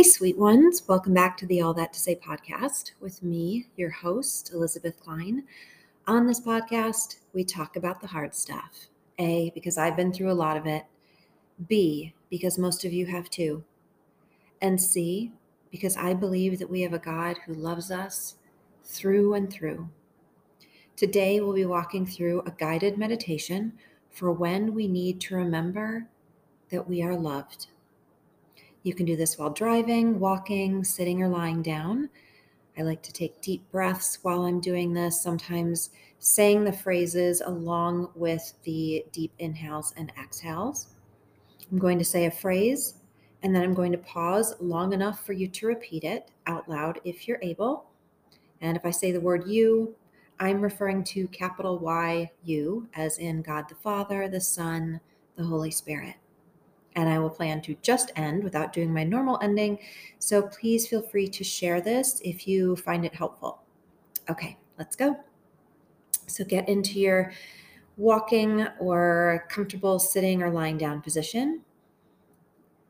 Hey, sweet ones. Welcome back to the All That to Say podcast with me, your host, Elisabeth Klein. On this podcast, we talk about the hard stuff. A, because I've been through a lot of it. B, because most of you have too. And C, because I believe that we have a God who loves us through and through. Today, we'll be walking through a guided meditation for when we need to remember that we are loved. You can do this while driving, walking, sitting, or lying down. I like to take deep breaths while I'm doing this, sometimes saying the phrases along with the deep inhales and exhales. I'm going to say a phrase and then I'm going to pause long enough for you to repeat it out loud if you're able. And if I say the word you, I'm referring to capital Y U, as in God the Father, the Son, the Holy Spirit and I will plan to just end without doing my normal ending. So please feel free to share this if you find it helpful. Okay, let's go. So get into your walking or comfortable sitting or lying down position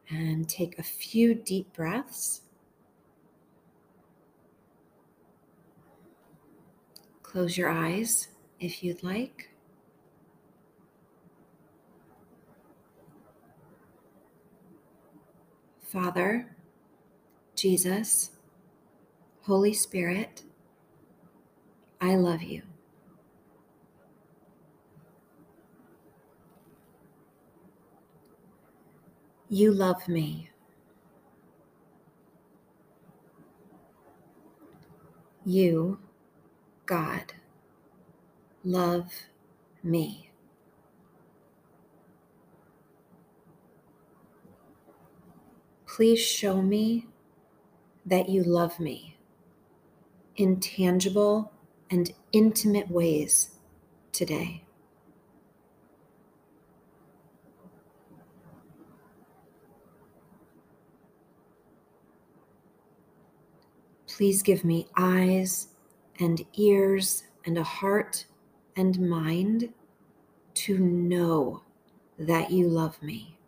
and take a few deep breaths. Close your eyes if you'd like. Father, Jesus, Holy Spirit, I love you. You love me. You, God, love me. Please show me that you love me in tangible and intimate ways today. Please give me eyes and ears and a heart and mind to know that you love me.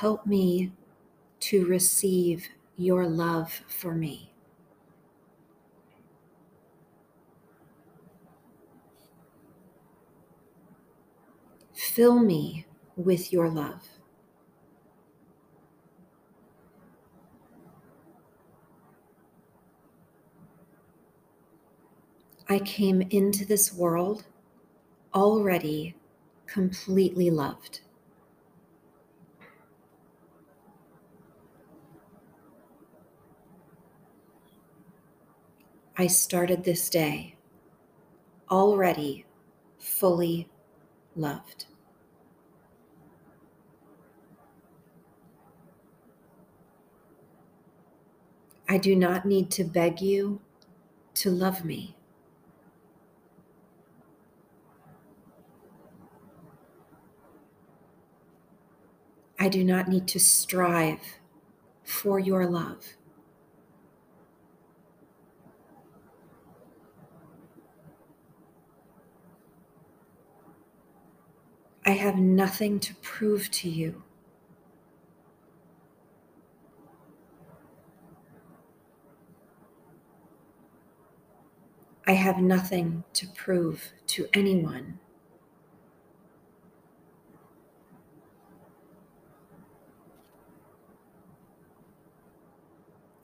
Help me to receive your love for me. Fill me with your love. I came into this world already completely loved. I started this day already fully loved. I do not need to beg you to love me. I do not need to strive for your love. I have nothing to prove to you. I have nothing to prove to anyone.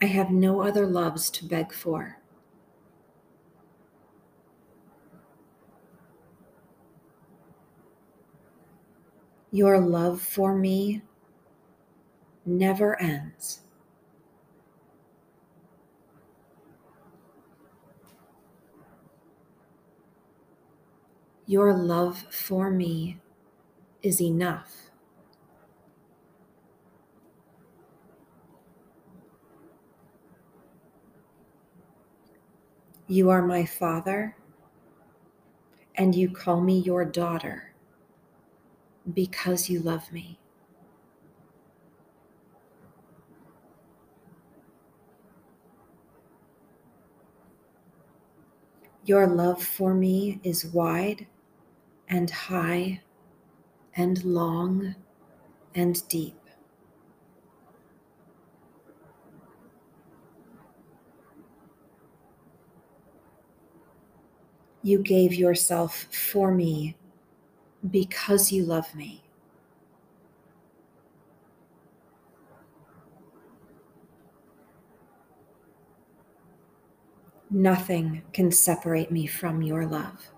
I have no other loves to beg for. Your love for me never ends. Your love for me is enough. You are my father, and you call me your daughter because you love me. Your love for me is wide and high and long and deep. You gave yourself for me because you love me. Nothing can separate me from your love.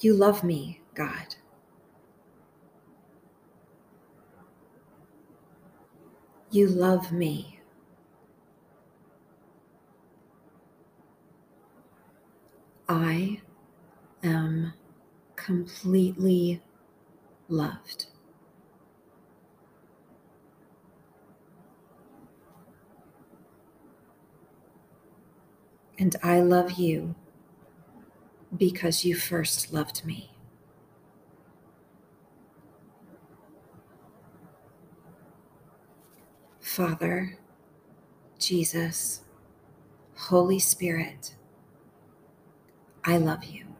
You love me, God. You love me. I am completely loved. And I love you because you first loved me. Father, Jesus, Holy Spirit, I love you.